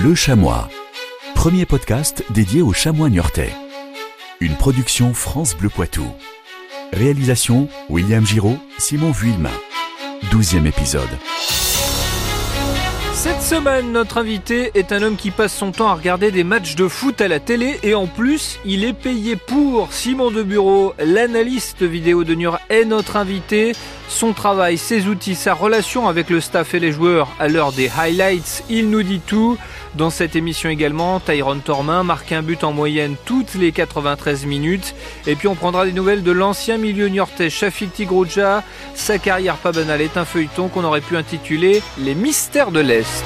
Bleu Chamois. Premier podcast dédié aux chamois niortais. Une production France Bleu Poitou. Réalisation William Giraud, Simon Vuillemin. Douzième épisode. Cette semaine, notre invité est un homme qui passe son temps à regarder des matchs de foot à la télé et en plus, il est payé pour. Simon de Bureau, l'analyste vidéo de Niort, est notre invité. Son travail, ses outils, sa relation avec le staff et les joueurs à l'heure des highlights, il nous dit tout. Dans cette émission également, Tyrone Tormin marque un but en moyenne toutes les 93 minutes. Et puis on prendra des nouvelles de l'ancien milieu niortais Shafik Tigroudja. Sa carrière pas banale est un feuilleton qu'on aurait pu intituler Les mystères de l'Est.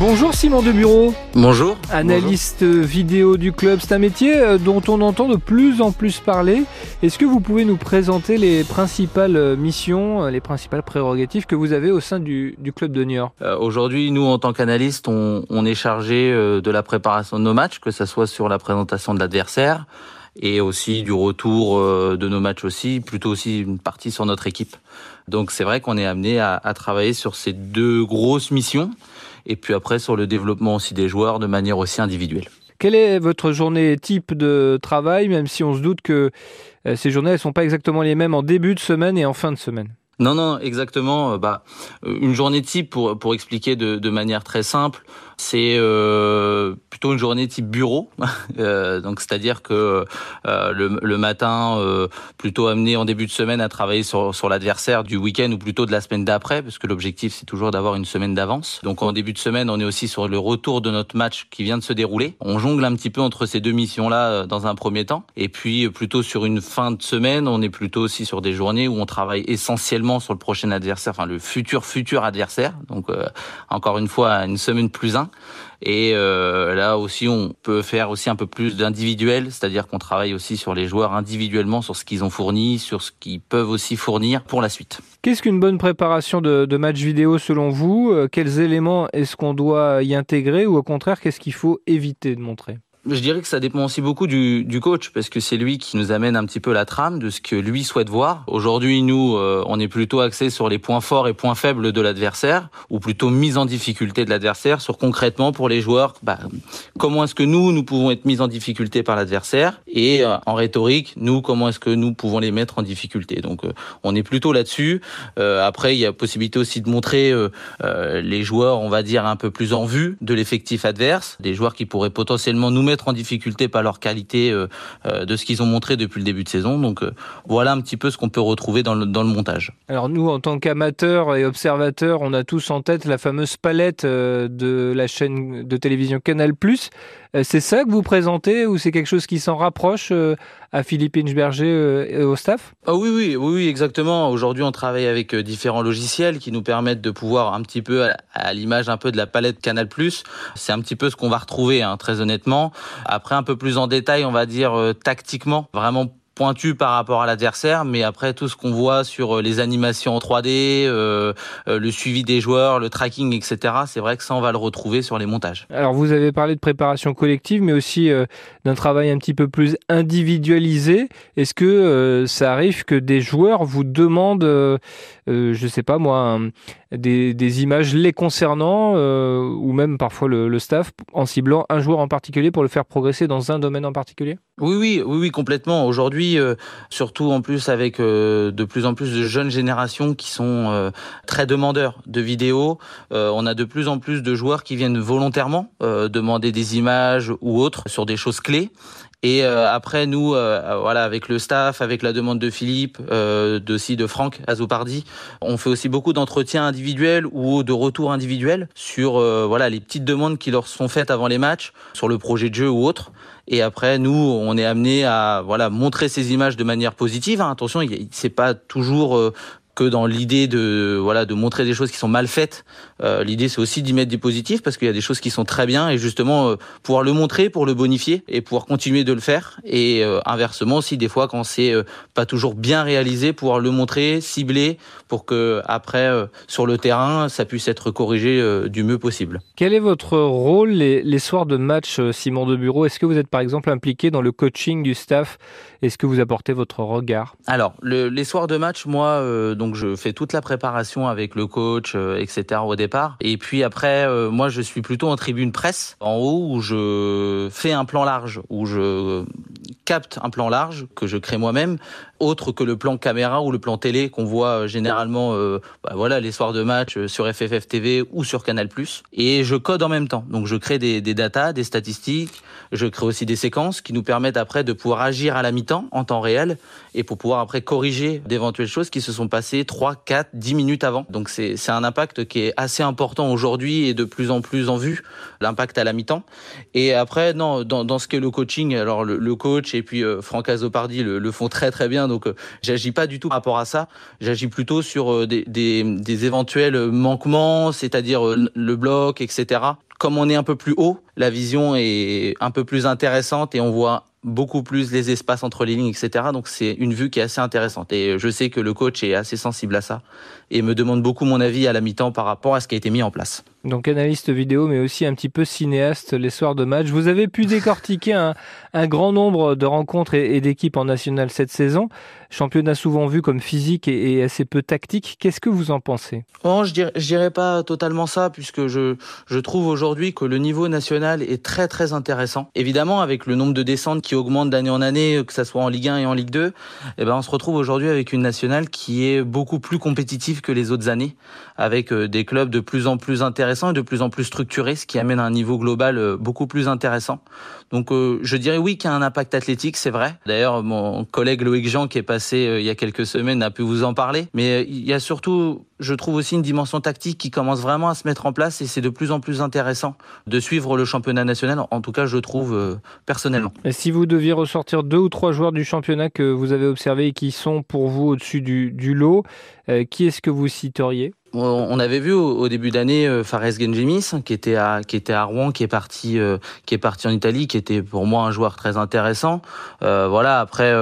Bonjour Simon de Bureau. Bonjour. Analyste vidéo du club, c'est un métier euh, dont on entend de plus en plus parler. Est-ce que vous pouvez nous présenter les principales euh, missions, euh, les principales prérogatives que vous avez au sein du, club de Niort? Aujourd'hui, nous en tant qu'analystes, on, est chargé de la préparation de nos matchs, que ce soit sur la présentation de l'adversaire et aussi du retour de nos matchs aussi, plutôt aussi une partie sur notre équipe. Donc c'est vrai qu'on est amené à travailler sur ces deux grosses missions et puis après sur le développement aussi des joueurs de manière aussi individuelle. Quelle est votre journée type de travail, même si on se doute que euh, ces journées ne sont pas exactement les mêmes en début de semaine et en fin de semaine? Non, non, exactement. Euh, bah, une journée type pour pour expliquer de, de manière très simple, c'est euh, plutôt une journée type bureau. euh, donc c'est-à-dire que euh, le, le, matin, euh, plutôt amené en début de semaine à travailler sur sur l'adversaire du week-end ou plutôt de la semaine d'après, parce que l'objectif c'est toujours d'avoir une semaine d'avance. Donc en début de semaine, on est aussi sur le retour de notre match qui vient de se dérouler. On jongle un petit peu entre ces deux missions là dans un premier temps, et puis plutôt sur une fin de semaine, on est plutôt aussi sur des journées où on travaille essentiellement sur le prochain adversaire, enfin le futur futur adversaire. Donc euh, encore une fois une semaine plus un. Et euh, là aussi, on peut faire aussi un peu plus d'individuel, c'est-à-dire qu'on travaille aussi sur les joueurs individuellement, sur ce qu'ils ont fourni, sur ce qu'ils peuvent aussi fournir pour la suite. Qu'est-ce qu'une bonne préparation de, match vidéo selon vous? Euh, Quels éléments est-ce qu'on doit y intégrer ou au contraire, qu'est-ce qu'il faut éviter de montrer? Je dirais que ça dépend aussi beaucoup du, du coach parce que c'est lui qui nous amène un petit peu la trame de ce que lui souhaite voir. Aujourd'hui, nous, euh, on est plutôt axé sur les points forts et points faibles de l'adversaire, ou plutôt mise en difficulté de l'adversaire, sur concrètement pour les joueurs, bah, comment est-ce que nous, nous pouvons être mis en difficulté par l'adversaire, et euh, en rhétorique, nous, comment est-ce que nous pouvons les mettre en difficulté. Donc, euh, on est plutôt là-dessus. après, il y a possibilité aussi de montrer les joueurs, on va dire un peu plus en vue de l'effectif adverse, des joueurs qui pourraient potentiellement nous mettre en difficulté par leur qualité euh, euh, de ce qu'ils ont montré depuis le début de saison. Donc euh, voilà un petit peu ce qu'on peut retrouver dans le, dans le montage. Alors nous, en tant qu'amateurs et observateurs, on a tous en tête la fameuse palette de la chaîne de télévision Canal+. C'est ça que vous présentez ou c'est quelque chose qui s'en rapproche à Philippe Inchberger et au staff? Ah oui, oui, oui, exactement. Aujourd'hui, on travaille avec différents logiciels qui nous permettent de pouvoir un petit peu, à l'image un peu de la palette Canal+, c'est un petit peu ce qu'on va retrouver, hein, très honnêtement. Après, un peu plus en détail, on va dire euh, tactiquement, vraiment pointu par rapport à l'adversaire, mais après tout ce qu'on voit sur euh, les animations en 3D, euh, le suivi des joueurs, le tracking, etc. C'est vrai que ça, on va le retrouver sur les montages. Alors, vous avez parlé de préparation collective, mais aussi d'un travail un petit peu plus individualisé. Est-ce que ça arrive que des joueurs vous demandent, je sais pas moi, des, images les concernant, ou même parfois le, le staff, en ciblant un joueur en particulier pour le faire progresser dans un domaine en particulier? Oui, oui, oui, oui, complètement. Aujourd'hui euh, surtout en plus avec euh, de plus en plus de jeunes générations qui sont euh, très demandeurs de vidéos. on a de plus en plus de joueurs qui viennent volontairement demander des images ou autres sur des choses clés. Et après, nous, voilà, avec le staff, avec la demande de Philippe, aussi de Franck Azopardi, on fait aussi beaucoup d'entretiens individuels ou de retours individuels sur voilà les petites demandes qui leur sont faites avant les matchs, sur le projet de jeu ou autre. Et après, nous, on est amené à voilà montrer ces images de manière positive. Hein. Attention, c'est pas toujours euh, que dans l'idée de voilà de montrer des choses qui sont mal faites. Euh, l'idée c'est aussi d'y mettre du positif parce qu'il y a des choses qui sont très bien et justement euh, pouvoir le montrer pour le bonifier et pouvoir continuer de le faire et euh, inversement aussi des fois quand c'est pas toujours bien réalisé pouvoir le montrer, cibler pour que après sur le terrain ça puisse être corrigé du mieux possible. Quel est votre rôle les, les soirs de match Simon de Bureau? Est-ce que vous êtes par exemple impliqué dans le coaching du staff Est-ce que vous apportez votre regard? Alors le, les soirs de match moi donc donc je fais toute la préparation avec le coach, euh, etc. au départ. Et puis après, euh, moi je suis plutôt en tribune presse, en haut où je fais un plan large, où je capte un plan large que je crée moi-même, autre que le plan caméra ou le plan télé qu'on voit euh, généralement, bah voilà, les soirs de match sur FFF TV ou sur Canal+. Et je code en même temps. Donc je crée des, datas, des statistiques. Je crée aussi des séquences qui nous permettent après de pouvoir agir à la mi-temps en temps réel et pour pouvoir après corriger d'éventuelles choses qui se sont passées 3, 4, 10 minutes avant. Donc c'est un impact qui est assez important aujourd'hui et de plus en plus en vue, l'impact à la mi-temps. Et après, non, dans, dans ce qu'est le coaching, alors le, coach et puis euh, Franck Azopardi le, font très très bien, donc euh, j'agis pas du tout par rapport à ça. J'agis plutôt sur euh, des, éventuels manquements, c'est-à-dire le bloc, etc. Comme on est un peu plus haut, la vision est un peu plus intéressante et on voit beaucoup plus les espaces entre les lignes, etc. Donc c'est une vue qui est assez intéressante. Et je sais que le coach est assez sensible à ça et me demande beaucoup mon avis à la mi-temps par rapport à ce qui a été mis en place. Donc analyste vidéo, mais aussi un petit peu cinéaste les soirs de match. Vous avez pu décortiquer un, grand nombre de rencontres et, d'équipes en national cette saison. Championnat souvent vu comme physique et, assez peu tactique. Qu'est-ce que vous en pensez? Oh, Je dirais, dirais pas totalement ça, puisque je, je trouve aujourd'hui que le niveau national est très très intéressant. Évidemment, avec le nombre de descentes qui augmente d'année en année, que ça soit en Ligue 1 et en Ligue 2, eh ben on se retrouve aujourd'hui avec une nationale qui est beaucoup plus compétitive que les autres années, avec euh, des clubs de plus en plus intéressants et de plus en plus structurés, ce qui amène à un niveau global euh, beaucoup plus intéressant. Donc euh, je dirais oui qu'il y a un impact athlétique, c'est vrai. D'ailleurs, mon collègue Loïc Jean qui est passé il y a quelques semaines a pu vous en parler, mais il y a surtout je trouve aussi une dimension tactique qui commence vraiment à se mettre en place et c'est de plus en plus intéressant de suivre le championnat national. En tout cas, je trouve euh, personnellement. Si vous deviez ressortir deux ou trois joueurs du championnat que vous avez observés et qui sont pour vous au-dessus du, lot, euh, qui est-ce que vous citeriez? On avait vu au, début d'année euh, Fares Genjimis qui était à qui était à Rouen, qui est parti euh, qui est parti en Italie, qui était pour moi un joueur très intéressant. Euh, voilà. Après,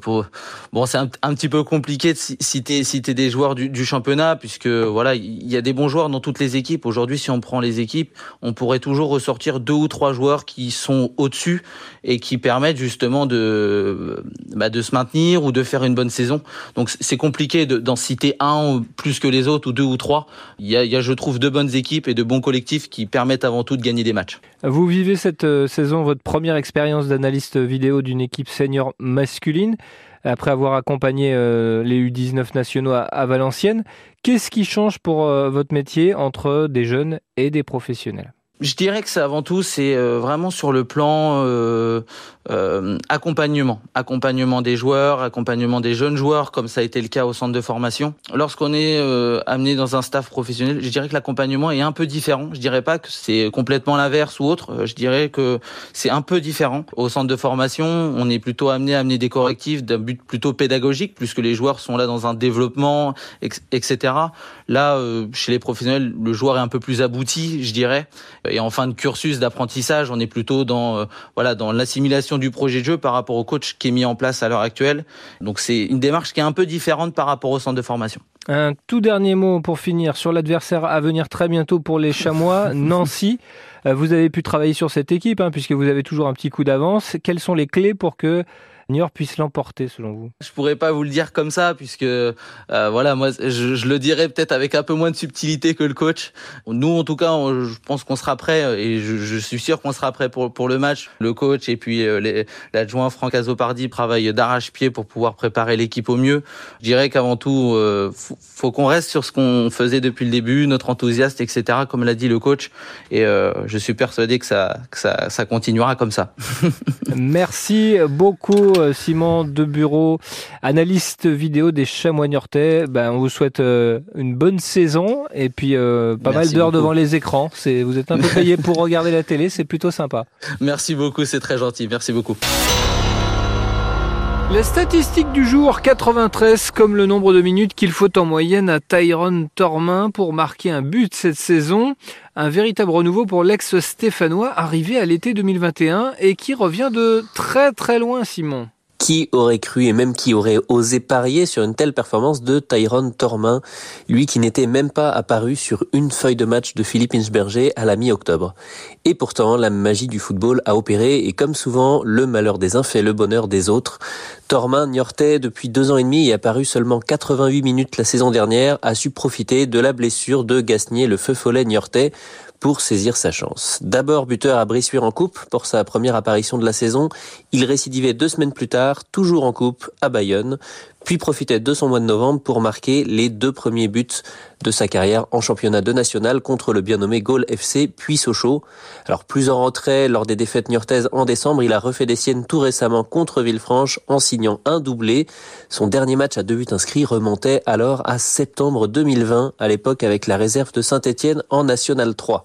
pour, bon, c'est un, petit peu compliqué de citer citer des joueurs du, du championnat puisque voilà, il y a des bons joueurs dans toutes les équipes. Aujourd'hui, si on prend les équipes, on pourrait toujours ressortir deux ou trois joueurs qui sont au-dessus et qui permettent justement de bah, de se maintenir ou de faire une bonne saison. Donc c'est compliqué d'en citer un plus que les autres ou deux ou trois. Il y, a, je trouve, deux bonnes équipes et de bons collectifs qui permettent avant tout de gagner des matchs. Vous vivez cette euh, saison votre première expérience d'analyste vidéo d'une équipe senior masculine après avoir accompagné euh, les U19 nationaux à, Valenciennes. Qu'est-ce qui change pour euh, votre métier entre des jeunes et des professionnels? Je dirais que c'est avant tout, c'est vraiment sur le plan euh, accompagnement, accompagnement des joueurs, accompagnement des jeunes joueurs, comme ça a été le cas au centre de formation. Lorsqu'on est euh, amené dans un staff professionnel, je dirais que l'accompagnement est un peu différent. Je dirais pas que c'est complètement l'inverse ou autre. Euh, je dirais que c'est un peu différent. Au centre de formation, on est plutôt amené à amener des correctifs d'un but plutôt pédagogique, puisque les joueurs sont là dans un développement, etc. Là, euh, chez les professionnels, le joueur est un peu plus abouti, je dirais. Et en fin de cursus d'apprentissage, on est plutôt dans voilà dans l'assimilation du projet de jeu par rapport au coach qui est mis en place à l'heure actuelle. Donc c'est une démarche qui est un peu différente par rapport au centre de formation. Un tout dernier mot pour finir sur l'adversaire à venir très bientôt pour les Chamois, Nancy. Euh, vous avez pu travailler sur cette équipe hein, puisque vous avez toujours un petit coup d'avance. Quelles sont les clés pour que Niort puisse l'emporter selon vous? Je pourrais pas vous le dire comme ça puisque euh, voilà moi je, je le dirais peut-être avec un peu moins de subtilité que le coach. Nous en tout cas je pense qu'on sera prêt et je, je suis sûr qu'on sera prêt pour pour le match. Le coach et puis euh, l'adjoint Franck Azopardi travaillent d'arrache-pied pour pouvoir préparer l'équipe au mieux. Je dirais qu'avant tout euh, faut, faut qu'on reste sur ce qu'on faisait depuis le début, notre enthousiasme etc. Comme l'a dit le coach et euh, je suis persuadé que ça que ça, ça continuera comme ça. Merci beaucoup euh, Simon de Bureau, analyste vidéo des Chamois Niortais. Ben, on vous souhaite euh, une bonne saison et puis euh, pas mal d'heures devant les écrans. C'est, vous êtes un peu payé pour regarder la télé, c'est plutôt sympa. Merci beaucoup, c'est très gentil. Merci beaucoup. La statistique du jour, 93, comme le nombre de minutes qu'il faut en moyenne à Tyrone Tormin pour marquer un but cette saison. Un véritable renouveau pour l'ex-stéphanois arrivé à l'été 2021 et qui revient de très très loin, Simon. Qui aurait cru et même qui aurait osé parier sur une telle performance de Tyrone Tormin, lui qui n'était même pas apparu sur une feuille de match de Philippe Inchberger à la mi-octobre. Et pourtant, la magie du football a opéré et comme souvent, le malheur des uns fait le bonheur des autres. Tormin Niortais, depuis deux ans et demi et apparu seulement 88 minutes la saison dernière, a su profiter de la blessure de Gasnier, le feu follet Niortais, pour saisir sa chance. D'abord buteur à Bressuire en coupe pour sa première apparition de la saison, il récidivait deux semaines plus tard, toujours en coupe, à Bayonne, puis profitait de son mois de novembre pour marquer les deux premiers buts de sa carrière en championnat de national contre le bien nommé Gaulle FC puis Sochaux. Alors plus en retrait lors des défaites niortaises en décembre, il a refait des siennes tout récemment contre Villefranche en signant un doublé. Son dernier match à deux buts inscrits remontait alors à septembre 2020, à l'époque avec la réserve de Saint-Etienne en National 3.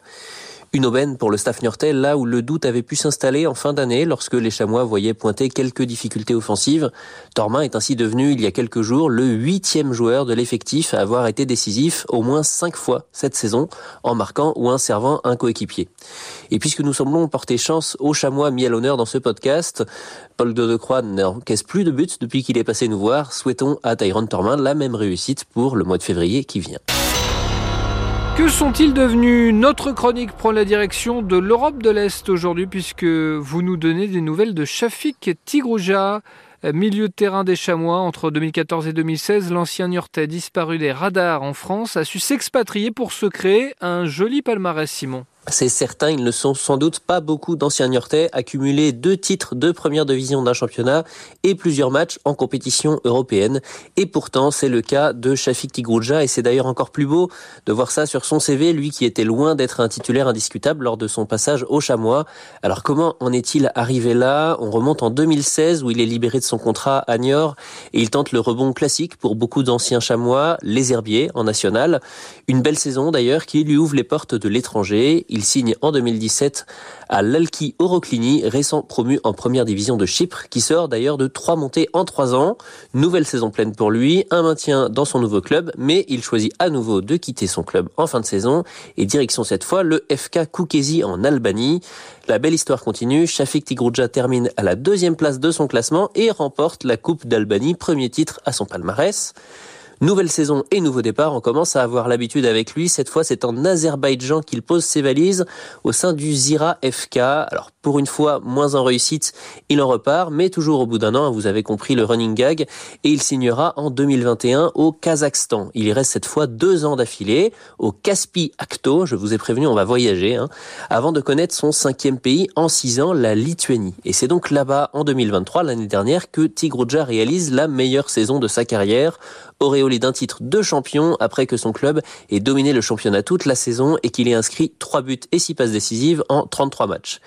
Une aubaine pour le staff niortais, là où le doute avait pu s'installer en fin d'année lorsque les Chamois voyaient pointer quelques difficultés offensives. Tormin est ainsi devenu, il y a quelques jours, le huitième joueur de l'effectif à avoir été décisif au moins cinq fois cette saison, en marquant ou en servant un coéquipier. Et puisque nous semblons porter chance aux Chamois mis à l'honneur dans ce podcast, Paul Godecroix n'encaisse plus de buts depuis qu'il est passé nous voir. Souhaitons à Tyrone Tormin la même réussite pour le mois de février qui vient. Que sont-ils devenus Notre chronique prend la direction de l'Europe de l'Est aujourd'hui puisque vous nous donnez des nouvelles de Shafik Tigrouja, milieu de terrain des Chamois entre 2014 et 2016. L'ancien Niortais disparu des radars en France a su s'expatrier pour se créer un joli palmarès Simon. C'est certain, ils ne sont sans doute pas beaucoup d'anciens Niortais, accumulés deux titres de première division d'un championnat et plusieurs matchs en compétition européenne. Et pourtant, c'est le cas de Shafik Tigrouja et c'est d'ailleurs encore plus beau de voir ça sur son CV, lui qui était loin d'être un titulaire indiscutable lors de son passage au Chamois. Alors comment en est-il arrivé là? On remonte en 2016 où il est libéré de son contrat à Niort et il tente le rebond classique pour beaucoup d'anciens Chamois, les Herbiers en national. Une belle saison d'ailleurs qui lui ouvre les portes de l'étranger. Signe en 2017 à l'Alki Oroclini, récent promu en première division de Chypre, qui sort d'ailleurs de trois montées en trois ans. Nouvelle saison pleine pour lui, un maintien dans son nouveau club, mais il choisit à nouveau de quitter son club en fin de saison et direction cette fois le FK Koukesi en Albanie. La belle histoire continue. Shafik Tigrouja termine à la deuxième place de son classement et remporte la Coupe d'Albanie, premier titre à son palmarès. Nouvelle saison et nouveau départ, on commence à avoir l'habitude avec lui. Cette fois, c'est en Azerbaïdjan qu'il pose ses valises au sein du Zira FK. Alors, pour une fois, moins en réussite, il en repart, mais toujours au bout d'un an, vous avez compris le running gag, et il signera en 2021 au Kazakhstan. Il y reste cette fois deux ans d'affilée au Kaspi Akto. Je vous ai prévenu, on va voyager, hein, avant de connaître son cinquième pays en six ans, la Lituanie. Et c'est donc là-bas, en 2023, l'année dernière, que Tigrouja réalise la meilleure saison de sa carrière auréolé d'un titre de champion après que son club ait dominé le championnat toute la saison et qu'il ait inscrit 3 buts et 6 passes décisives en 33 matchs.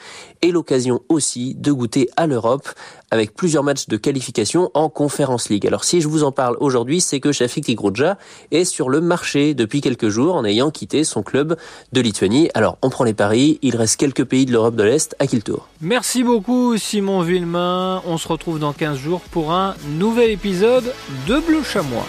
Et l'occasion aussi de goûter à l'Europe avec plusieurs matchs de qualification en Conference League. Alors si je vous en parle aujourd'hui, c'est que Shafik Tigrouja est sur le marché depuis quelques jours en ayant quitté son club de Lituanie. Alors on prend les paris, il reste quelques pays de l'Europe de l'Est à qui le tour? Merci beaucoup Simon Villemain, on se retrouve dans 15 jours pour un nouvel épisode de Bleu Chamois.